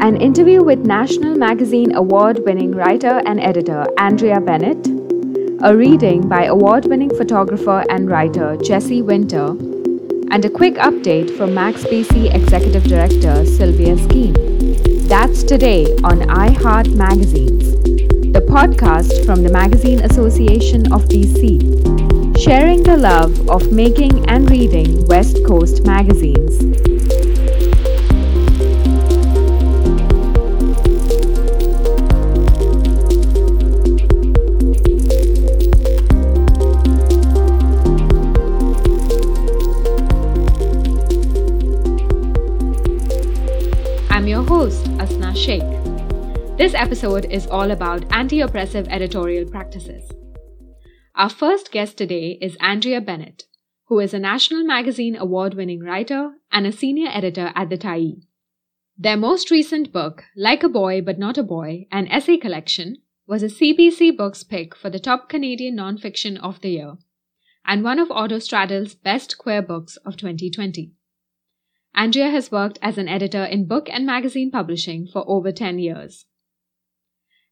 an interview with National Magazine award winning writer and editor Andrea Bennett, a reading by award winning photographer and writer Jesse Winter, and a quick update from Mags BC Executive Director Sylvia Skene. That's today on iHeart Magazines, the podcast from the Magazine Association of BC, sharing the love of making and reading West Coast magazines. This episode is all about anti oppressive editorial practices. Our first guest today is Andrea Bennett, who is a National Magazine award winning writer and a senior editor at the Tyee. Their most recent book, Like a Boy But Not a Boy, an essay collection, was a CBC Books pick for the top Canadian nonfiction of the year and one of Otto Autostraddle's best queer books of 2020. Andrea has worked as an editor in book and magazine publishing for over 10 years.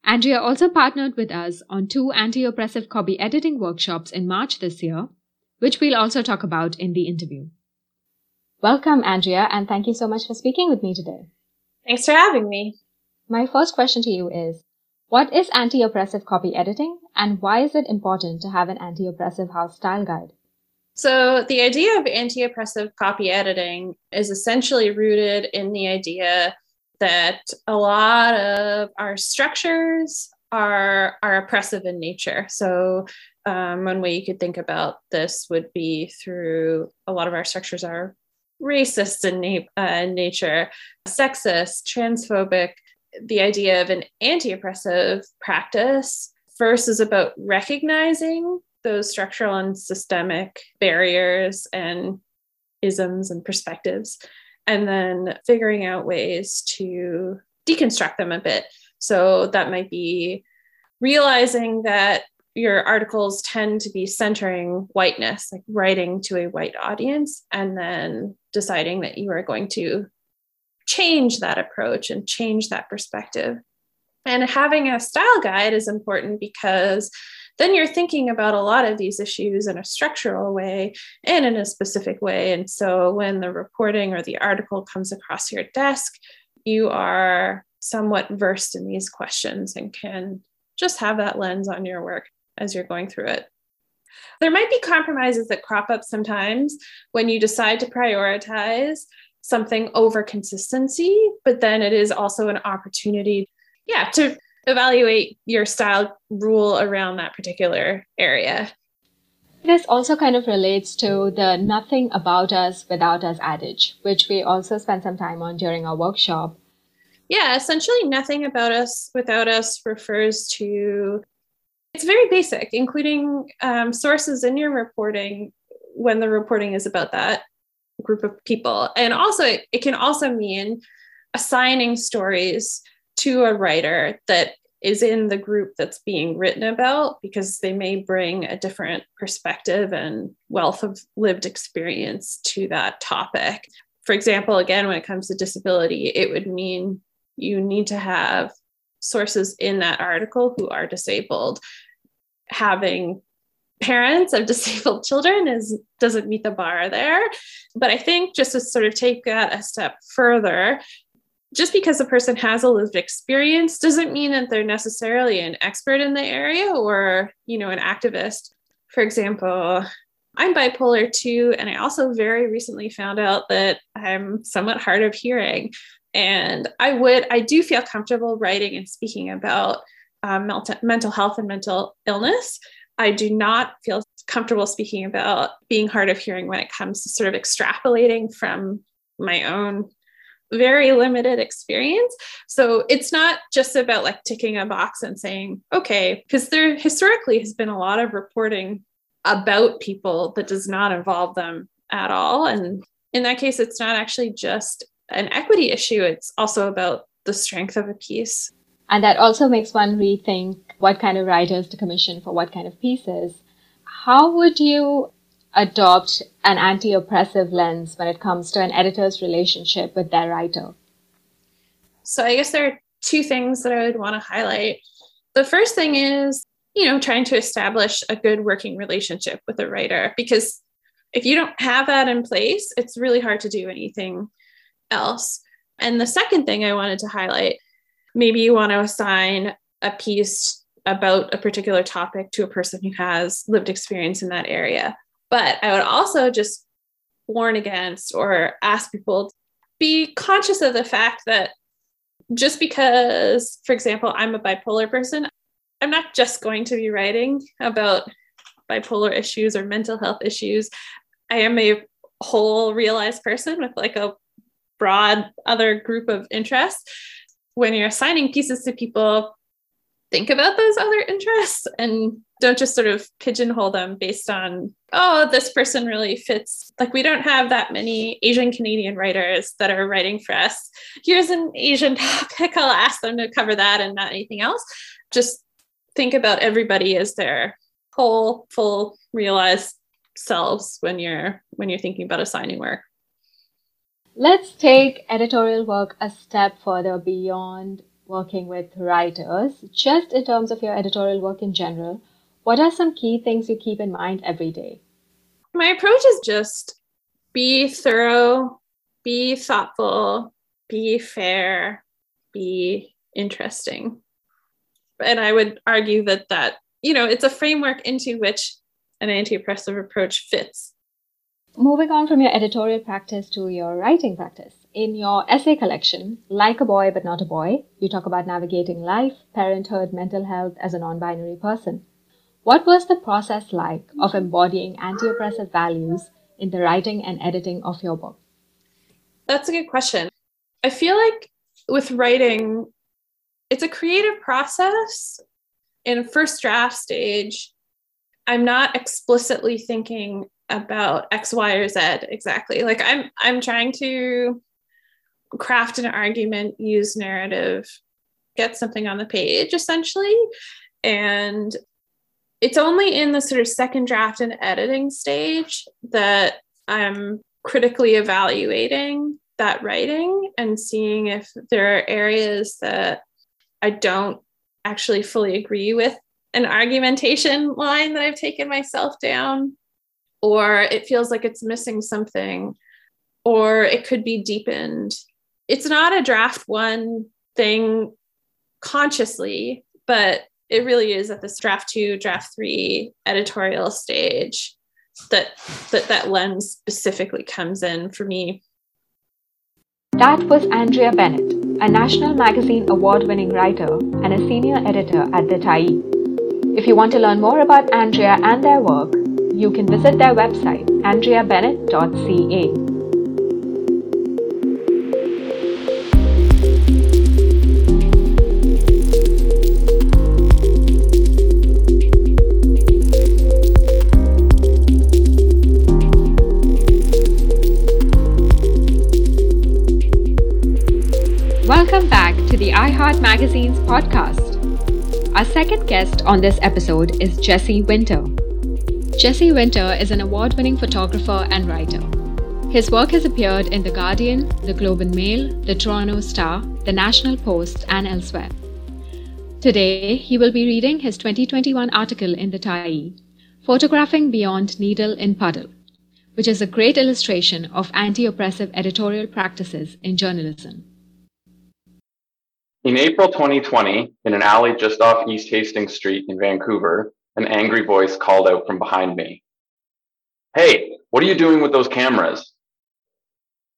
Andrea also partnered with us on two anti oppressive copy editing workshops in March this year, which we'll also talk about in the interview. Welcome, Andrea, and thank you so much for speaking with me today. Thanks for having me. My first question to you is What is anti oppressive copy editing, and why is it important to have an anti oppressive house style guide? So, the idea of anti oppressive copy editing is essentially rooted in the idea that a lot of our structures are are oppressive in nature. So um, one way you could think about this would be through a lot of our structures are racist in na- uh, nature, sexist, transphobic. The idea of an anti-oppressive practice first is about recognizing those structural and systemic barriers and isms and perspectives and then figuring out ways to deconstruct them a bit. So that might be realizing that your articles tend to be centering whiteness, like writing to a white audience, and then deciding that you are going to change that approach and change that perspective. And having a style guide is important because then you're thinking about a lot of these issues in a structural way and in a specific way. And so when the reporting or the article comes across your desk, you are somewhat versed in these questions and can just have that lens on your work as you're going through it. There might be compromises that crop up sometimes when you decide to prioritize something over consistency, but then it is also an opportunity, yeah, to evaluate your style rule around that particular area. This also kind of relates to the nothing about us without us adage, which we also spent some time on during our workshop. Yeah, essentially, nothing about us without us refers to it's very basic, including um, sources in your reporting when the reporting is about that group of people. And also, it, it can also mean assigning stories to a writer that is in the group that's being written about because they may bring a different perspective and wealth of lived experience to that topic. For example, again, when it comes to disability, it would mean you need to have sources in that article who are disabled. Having parents of disabled children is doesn't meet the bar there but i think just to sort of take that a step further just because a person has a lived experience doesn't mean that they're necessarily an expert in the area or you know an activist. For example i'm bipolar too and i also very recently found out that i'm somewhat hard of hearing. And i would i do feel comfortable writing and speaking about um, mental health and mental illness. I do not feel comfortable speaking about being hard of hearing when it comes to sort of extrapolating from my own very limited experience. So it's not just about like ticking a box and saying, okay, because there historically has been a lot of reporting about people that does not involve them at all. And in that case, it's not actually just an equity issue, it's also about the strength of a piece. And that also makes one rethink what kind of writers to commission for what kind of pieces. How would you adopt an anti oppressive lens when it comes to an editor's relationship with their writer? So I guess there are two things that I would want to highlight. The first thing is, you know, trying to establish a good working relationship with a writer because if you don't have that in place, it's really hard to do anything else. And the second thing I wanted to highlight maybe you want to assign a piece about a particular topic to a person who has lived experience in that area. But I would also just warn against or ask people to be conscious of the fact that just because, for example, I'm a bipolar person, I'm not just going to be writing about bipolar issues or mental health issues. I am a whole realized person with like a broad other group of interests. When you're assigning pieces to people, think about those other interests and don't just sort of pigeonhole them based on, oh, this person really fits. Like, we don't have that many Asian Canadian writers that are writing for us. Here's an Asian topic. I'll ask them to cover that and not anything else. Just think about everybody as their whole, full, realized selves when you're when you're thinking about assigning work. Let's take editorial work a step further beyond working with writers. Just in terms of your editorial work in general, what are some key things you keep in mind every day? My approach is just be thorough, be thoughtful, be fair, be interesting. And I would argue that that, you know, it's a framework into which an anti-oppressive approach fits. Moving on from your editorial practice to your writing practice. In your essay collection, Like a Boy But Not a Boy, you talk about navigating life, parenthood, mental health as a non binary person. What was the process like of embodying anti oppressive values in the writing and editing of your book? That's a good question. I feel like with writing, it's a creative process. In first draft stage, I'm not explicitly thinking about X, Y, or Z exactly. Like I'm I'm trying to craft an argument, use narrative, get something on the page essentially. And it's only in the sort of second draft and editing stage that I'm critically evaluating that writing and seeing if there are areas that I don't actually fully agree with an argumentation line that I've taken myself down, or it feels like it's missing something, or it could be deepened it's not a draft one thing consciously, but it really is at this draft two, draft three editorial stage that that, that lens specifically comes in for me. That was Andrea Bennett, a National Magazine award winning writer and a senior editor at The Tyee. If you want to learn more about Andrea and their work, you can visit their website, andreabennett.ca. the iHeart Magazine's podcast. Our second guest on this episode is Jesse Winter. Jesse Winter is an award winning photographer and writer. His work has appeared in The Guardian, The Globe and Mail, The Toronto Star, The National Post, and elsewhere. Today, he will be reading his 2021 article in The Tyee, Photographing Beyond Needle in Puddle, which is a great illustration of anti oppressive editorial practices in journalism. In April 2020, in an alley just off East Hastings Street in Vancouver, an angry voice called out from behind me. Hey, what are you doing with those cameras?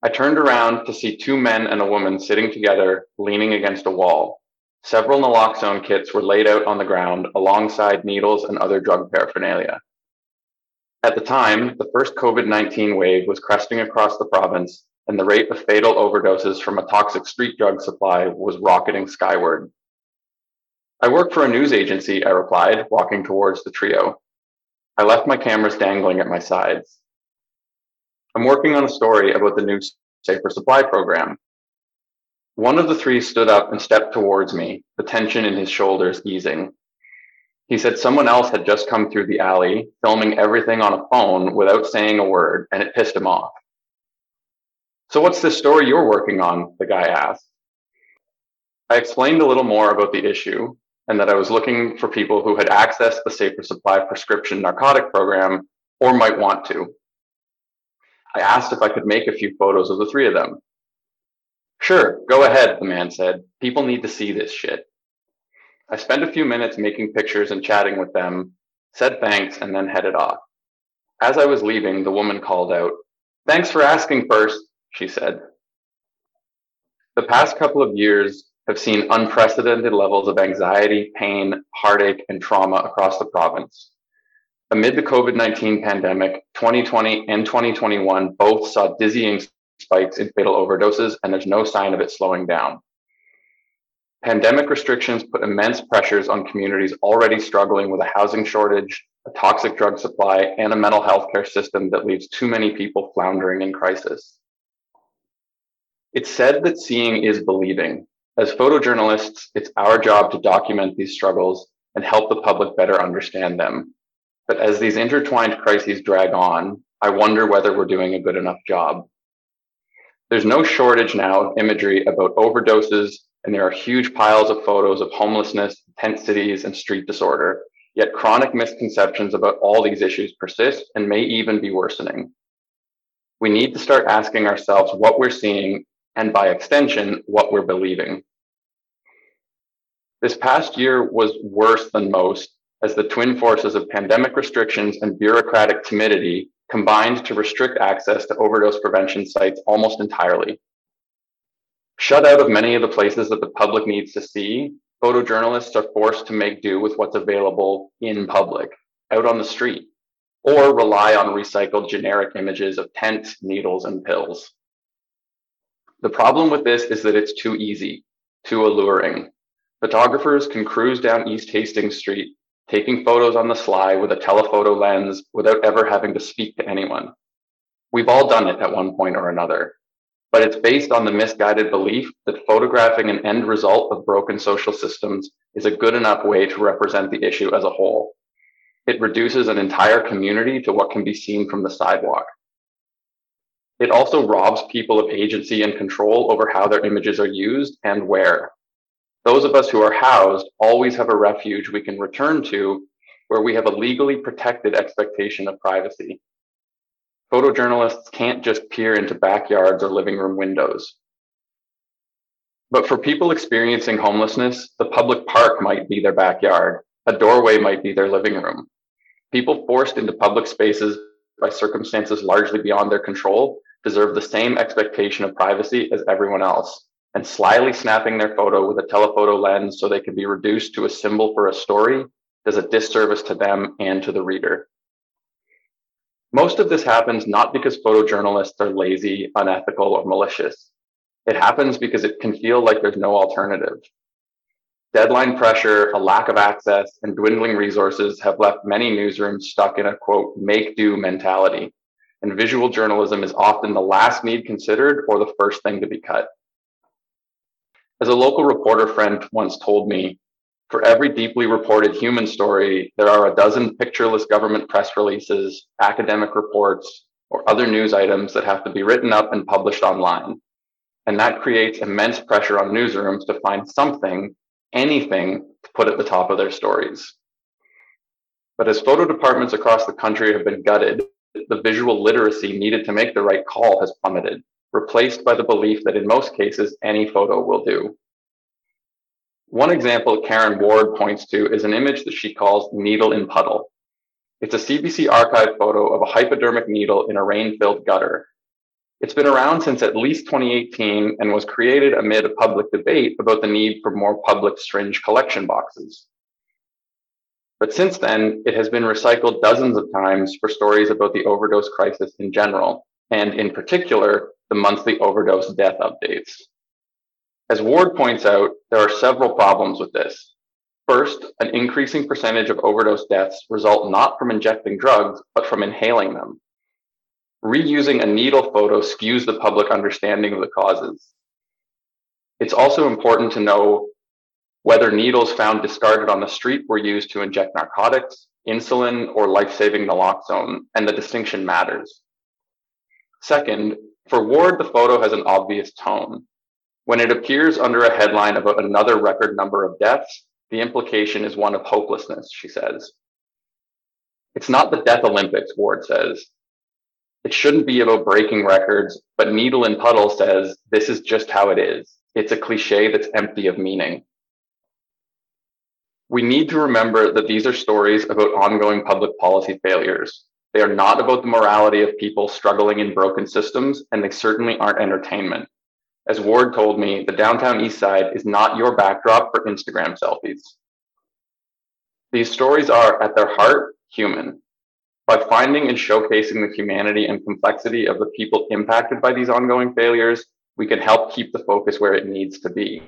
I turned around to see two men and a woman sitting together, leaning against a wall. Several naloxone kits were laid out on the ground alongside needles and other drug paraphernalia. At the time, the first COVID 19 wave was cresting across the province, and the rate of fatal overdoses from a toxic street drug supply was rocketing skyward. I work for a news agency, I replied, walking towards the trio. I left my cameras dangling at my sides. I'm working on a story about the new Safer Supply program. One of the three stood up and stepped towards me, the tension in his shoulders easing. He said someone else had just come through the alley, filming everything on a phone without saying a word, and it pissed him off. So, what's the story you're working on? The guy asked. I explained a little more about the issue and that I was looking for people who had accessed the Safer Supply prescription narcotic program or might want to. I asked if I could make a few photos of the three of them. Sure, go ahead, the man said. People need to see this shit. I spent a few minutes making pictures and chatting with them, said thanks, and then headed off. As I was leaving, the woman called out, Thanks for asking first, she said. The past couple of years have seen unprecedented levels of anxiety, pain, heartache, and trauma across the province. Amid the COVID 19 pandemic, 2020 and 2021 both saw dizzying spikes in fatal overdoses, and there's no sign of it slowing down. Pandemic restrictions put immense pressures on communities already struggling with a housing shortage, a toxic drug supply, and a mental health care system that leaves too many people floundering in crisis. It's said that seeing is believing. As photojournalists, it's our job to document these struggles and help the public better understand them. But as these intertwined crises drag on, I wonder whether we're doing a good enough job. There's no shortage now of imagery about overdoses, and there are huge piles of photos of homelessness, tent cities, and street disorder. Yet chronic misconceptions about all these issues persist and may even be worsening. We need to start asking ourselves what we're seeing and by extension, what we're believing. This past year was worse than most as the twin forces of pandemic restrictions and bureaucratic timidity combined to restrict access to overdose prevention sites almost entirely. Shut out of many of the places that the public needs to see, photojournalists are forced to make do with what's available in public, out on the street, or rely on recycled generic images of tents, needles, and pills. The problem with this is that it's too easy, too alluring. Photographers can cruise down East Hastings Street taking photos on the sly with a telephoto lens without ever having to speak to anyone. We've all done it at one point or another, but it's based on the misguided belief that photographing an end result of broken social systems is a good enough way to represent the issue as a whole. It reduces an entire community to what can be seen from the sidewalk. It also robs people of agency and control over how their images are used and where. Those of us who are housed always have a refuge we can return to where we have a legally protected expectation of privacy. Photojournalists can't just peer into backyards or living room windows. But for people experiencing homelessness, the public park might be their backyard, a doorway might be their living room. People forced into public spaces by circumstances largely beyond their control deserve the same expectation of privacy as everyone else and slyly snapping their photo with a telephoto lens so they can be reduced to a symbol for a story does a disservice to them and to the reader. Most of this happens not because photojournalists are lazy, unethical, or malicious. It happens because it can feel like there's no alternative. Deadline pressure, a lack of access, and dwindling resources have left many newsrooms stuck in a quote, make do mentality. And visual journalism is often the last need considered or the first thing to be cut. As a local reporter friend once told me, for every deeply reported human story, there are a dozen pictureless government press releases, academic reports, or other news items that have to be written up and published online. And that creates immense pressure on newsrooms to find something, anything, to put at the top of their stories. But as photo departments across the country have been gutted, the visual literacy needed to make the right call has plummeted replaced by the belief that in most cases, any photo will do. One example Karen Ward points to is an image that she calls needle in puddle. It's a CBC archive photo of a hypodermic needle in a rain-filled gutter. It's been around since at least 2018 and was created amid a public debate about the need for more public syringe collection boxes. But since then, it has been recycled dozens of times for stories about the overdose crisis in general, and in particular, the monthly overdose death updates. As Ward points out, there are several problems with this. First, an increasing percentage of overdose deaths result not from injecting drugs, but from inhaling them. Reusing a needle photo skews the public understanding of the causes. It's also important to know whether needles found discarded on the street were used to inject narcotics, insulin, or life saving naloxone, and the distinction matters. Second, for Ward, the photo has an obvious tone. When it appears under a headline about another record number of deaths, the implication is one of hopelessness, she says. It's not the Death Olympics, Ward says. It shouldn't be about breaking records, but Needle and Puddle says this is just how it is. It's a cliche that's empty of meaning. We need to remember that these are stories about ongoing public policy failures. They are not about the morality of people struggling in broken systems, and they certainly aren't entertainment. As Ward told me, the downtown east side is not your backdrop for Instagram selfies. These stories are, at their heart, human. By finding and showcasing the humanity and complexity of the people impacted by these ongoing failures, we can help keep the focus where it needs to be.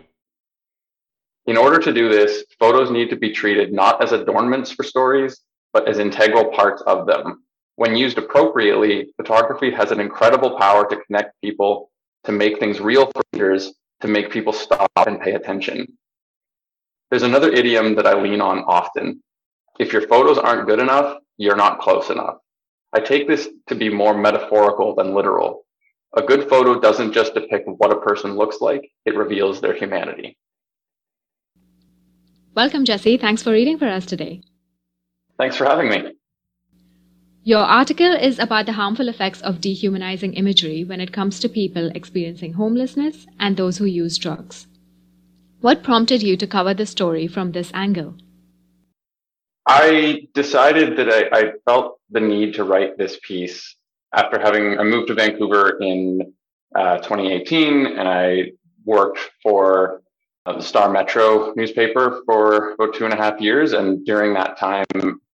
In order to do this, photos need to be treated not as adornments for stories, but as integral parts of them. When used appropriately, photography has an incredible power to connect people, to make things real for readers, to make people stop and pay attention. There's another idiom that I lean on often. If your photos aren't good enough, you're not close enough. I take this to be more metaphorical than literal. A good photo doesn't just depict what a person looks like, it reveals their humanity. Welcome, Jesse. Thanks for reading for us today. Thanks for having me. Your article is about the harmful effects of dehumanizing imagery when it comes to people experiencing homelessness and those who use drugs. What prompted you to cover the story from this angle? I decided that I, I felt the need to write this piece after having I moved to Vancouver in uh, 2018 and I worked for uh, the Star Metro newspaper for about two and a half years. And during that time,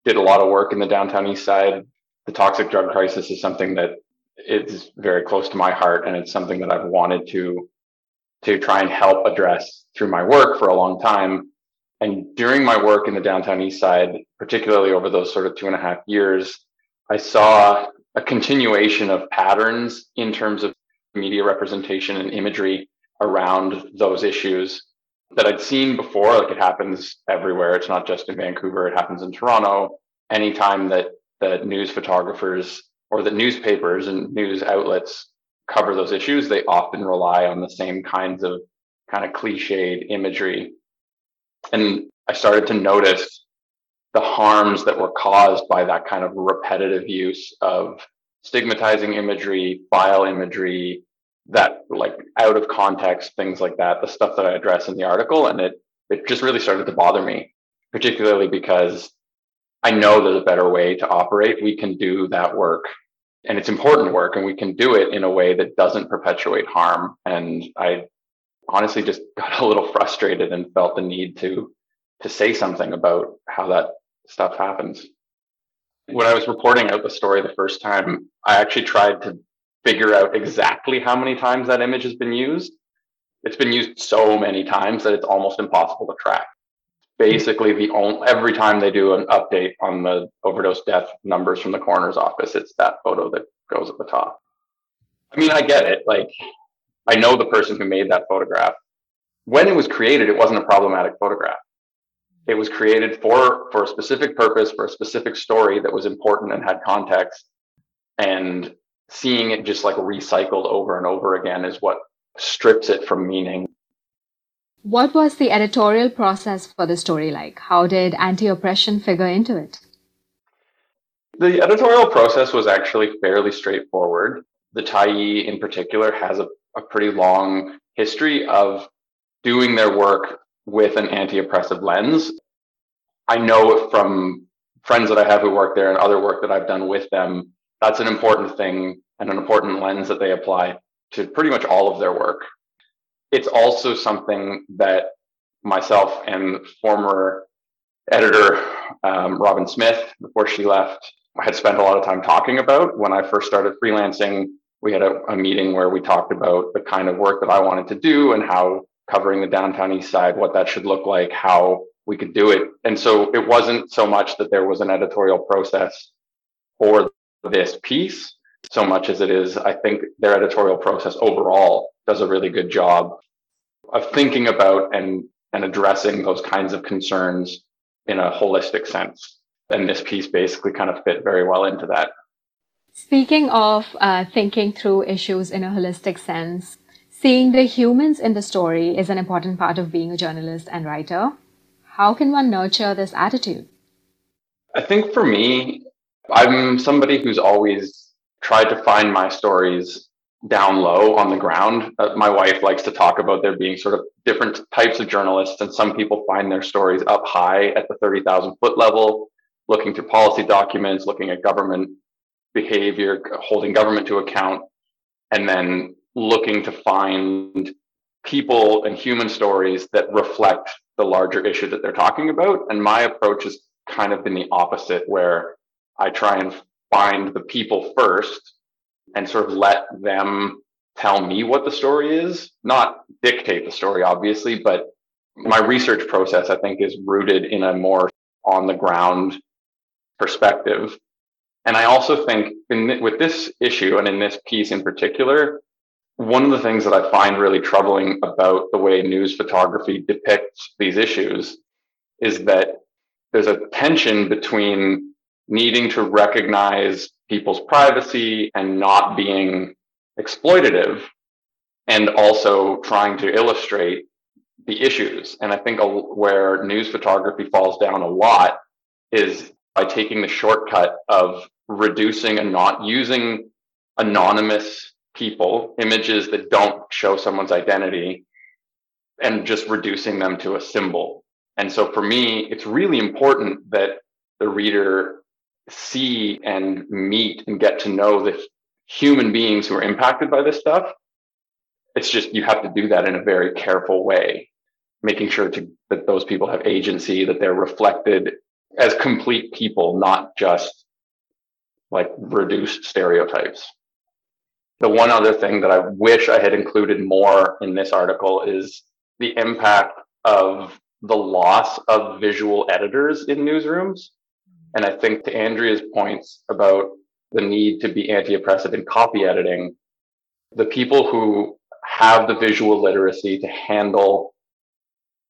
did a lot of work in the downtown east side. The toxic drug crisis is something that is very close to my heart, and it's something that I've wanted to to try and help address through my work for a long time. And during my work in the downtown east side, particularly over those sort of two and a half years, I saw a continuation of patterns in terms of media representation and imagery around those issues that I'd seen before. Like it happens everywhere. It's not just in Vancouver. It happens in Toronto. Anytime that that news photographers or that newspapers and news outlets cover those issues, they often rely on the same kinds of kind of cliched imagery. And I started to notice the harms that were caused by that kind of repetitive use of stigmatizing imagery, vile imagery, that like out of context things like that the stuff that i address in the article and it it just really started to bother me particularly because i know there's a better way to operate. We can do that work and it's important work and we can do it in a way that doesn't perpetuate harm and i honestly just got a little frustrated and felt the need to to say something about how that stuff happens. When i was reporting out the story the first time i actually tried to figure out exactly how many times that image has been used. It's been used so many times that it's almost impossible to track. Basically, the only every time they do an update on the overdose death numbers from the coroner's office, it's that photo that goes at the top. I mean, I get it. Like, I know the person who made that photograph. When it was created, it wasn't a problematic photograph. It was created for for a specific purpose, for a specific story that was important and had context. And seeing it just like recycled over and over again is what strips it from meaning. What was the editorial process for the story like? How did anti oppression figure into it? The editorial process was actually fairly straightforward. The Tyee, in particular, has a, a pretty long history of doing their work with an anti oppressive lens. I know from friends that I have who work there and other work that I've done with them that's an important thing and an important lens that they apply to pretty much all of their work. It's also something that myself and former editor um, Robin Smith, before she left, had spent a lot of time talking about. When I first started freelancing, we had a, a meeting where we talked about the kind of work that I wanted to do and how covering the downtown east side, what that should look like, how we could do it. And so it wasn't so much that there was an editorial process for this piece so much as it is, I think their editorial process overall does a really good job of thinking about and, and addressing those kinds of concerns in a holistic sense. And this piece basically kind of fit very well into that. Speaking of uh, thinking through issues in a holistic sense, Seeing the humans in the story is an important part of being a journalist and writer. How can one nurture this attitude? I think for me, I'm somebody who's always tried to find my stories down low on the ground. Uh, my wife likes to talk about there being sort of different types of journalists, and some people find their stories up high at the 30,000 foot level, looking through policy documents, looking at government behavior, holding government to account, and then looking to find people and human stories that reflect the larger issue that they're talking about. And my approach has kind of been the opposite, where I try and find the people first and sort of let them tell me what the story is, not dictate the story, obviously, but my research process, I think, is rooted in a more on the ground perspective. And I also think in, with this issue and in this piece in particular, one of the things that I find really troubling about the way news photography depicts these issues is that there's a tension between needing to recognize people's privacy and not being exploitative and also trying to illustrate the issues. And I think where news photography falls down a lot is by taking the shortcut of reducing and not using anonymous people, images that don't show someone's identity, and just reducing them to a symbol. And so for me, it's really important that the reader see and meet and get to know the human beings who are impacted by this stuff. It's just you have to do that in a very careful way, making sure to, that those people have agency, that they're reflected as complete people, not just like reduced stereotypes. The one other thing that I wish I had included more in this article is the impact of the loss of visual editors in newsrooms. And I think to Andrea's points about the need to be anti oppressive in copy editing, the people who have the visual literacy to handle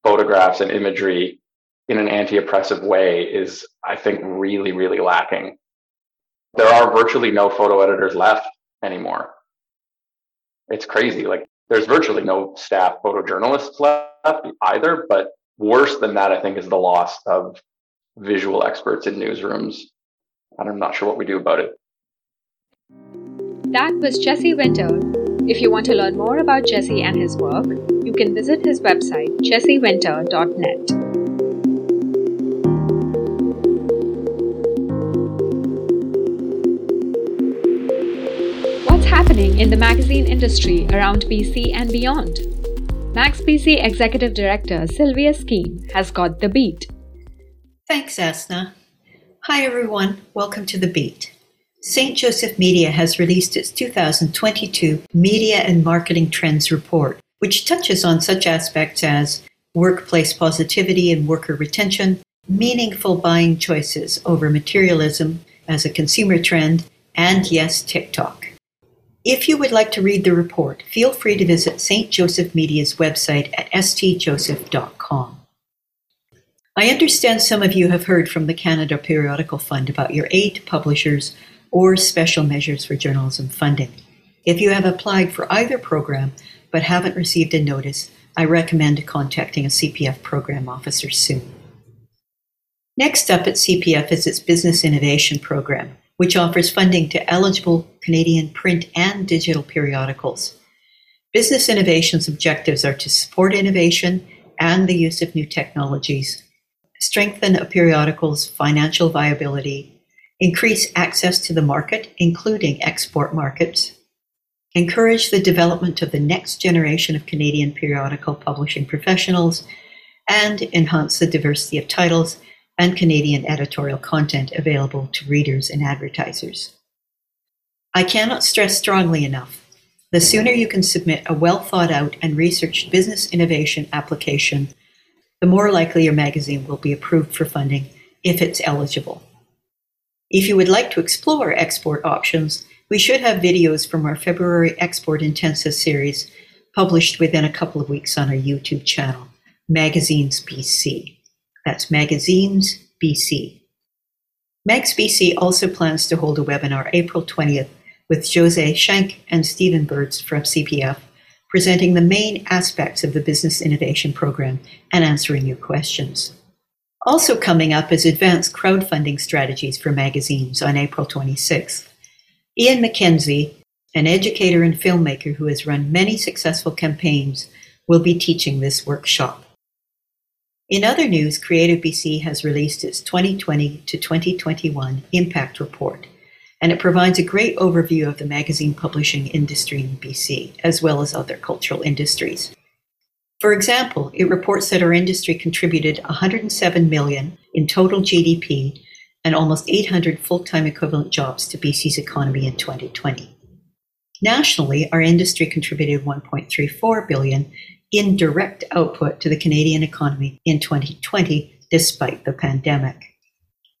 photographs and imagery in an anti oppressive way is, I think, really, really lacking. There are virtually no photo editors left anymore. It's crazy. Like, there's virtually no staff photojournalists left either. But worse than that, I think, is the loss of visual experts in newsrooms. And I'm not sure what we do about it. That was Jesse Winter. If you want to learn more about Jesse and his work, you can visit his website, jessewinter.net. What's happening in the magazine industry around BC and beyond? Mags BC Executive Director Sylvia Skene has got the beat. Thanks, Asna. Hi, everyone. Welcome to The Beat. St. Joseph Media has released its 2022 Media and Marketing Trends Report, which touches on such aspects as workplace positivity and worker retention, meaningful buying choices over materialism as a consumer trend, and yes, TikTok. If you would like to read the report, feel free to visit St. Joseph Media's website at stjoseph.com. I understand some of you have heard from the Canada Periodical Fund about your to publishers or special measures for journalism funding. If you have applied for either program but haven't received a notice, I recommend contacting a CPF program officer soon. Next up at CPF is its Business Innovation Program, which offers funding to eligible Canadian print and digital periodicals. Business Innovation's objectives are to support innovation and the use of new technologies strengthen a periodical's financial viability, increase access to the market, including export markets, encourage the development of the next generation of Canadian periodical publishing professionals, and enhance the diversity of titles and Canadian editorial content available to readers and advertisers. I cannot stress strongly enough the sooner you can submit a well thought out and researched business innovation application the more likely your magazine will be approved for funding if it's eligible. If you would like to explore export options, we should have videos from our February Export Intensive series published within a couple of weeks on our YouTube channel, Magazines BC. That's Magazines BC. Mags BC also plans to hold a webinar April 20th with Jose Schenk and Stephen Birds from CPF presenting the main aspects of the Business Innovation Program and answering your questions. Also coming up is advanced crowdfunding strategies for magazines on April 26th. Ian McKenzie, an educator and filmmaker who has run many successful campaigns, will be teaching this workshop. In other news, Creative BC has released its 2020 to 2021 Impact Report, and it provides a great overview of the magazine publishing industry in BC, as well as other cultural industries. For example, it reports that our industry contributed 107 million in total GDP and almost 800 full-time equivalent jobs to BC's economy in 2020. Nationally, our industry contributed 1.34 billion in direct output to the Canadian economy in 2020 despite the pandemic.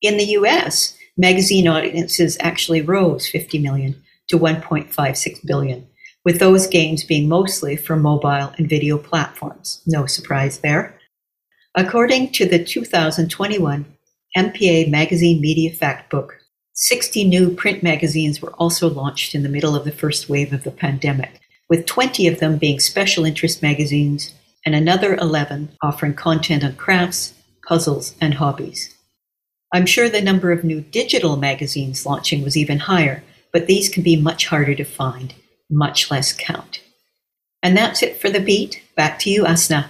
In the US, magazine audiences actually rose 50 million to 1.56 billion with those gains being mostly for mobile and video platforms. No surprise there. According to the 2021 MPA Magazine Media Factbook, 60 new print magazines were also launched in the middle of the first wave of the pandemic, with 20 of them being special interest magazines and another 11 offering content on crafts, puzzles, and hobbies. I'm sure the number of new digital magazines launching was even higher, but these can be much harder to find much less count. And that's it for the beat. Back to you, Asna.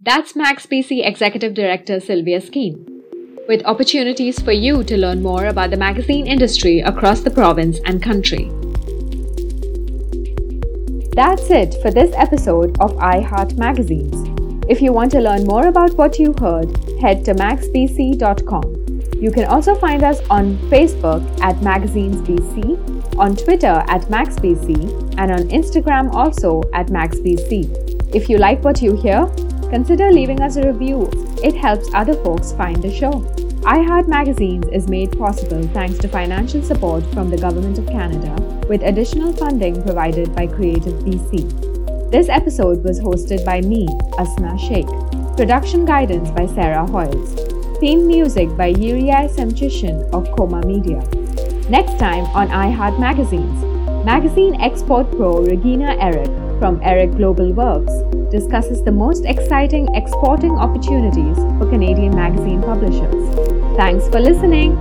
That's MagsBC Executive Director Sylvia Skene. With opportunities for you to learn more about the magazine industry across the province and country. That's it for this episode of iHeart Magazines. If you want to learn more about what you heard, head to magsbc.com. You can also find us on Facebook at MagazinesBC on Twitter at MagsBC, and on Instagram also at MagsBC. If you like what you hear, consider leaving us a review. It helps other folks find the show. iHeart Magazines is made possible thanks to financial support from the Government of Canada, with additional funding provided by Creative BC. This episode was hosted by me, Asna Shaikh. Production guidance by Sarah Hoyles. Theme music by Yiriai Semchishin of Coma Media. Next time on iHeart Magazines, Magazine Export Pro Regina Eric from Eric Global Works discusses the most exciting exporting opportunities for Canadian magazine publishers. Thanks for listening.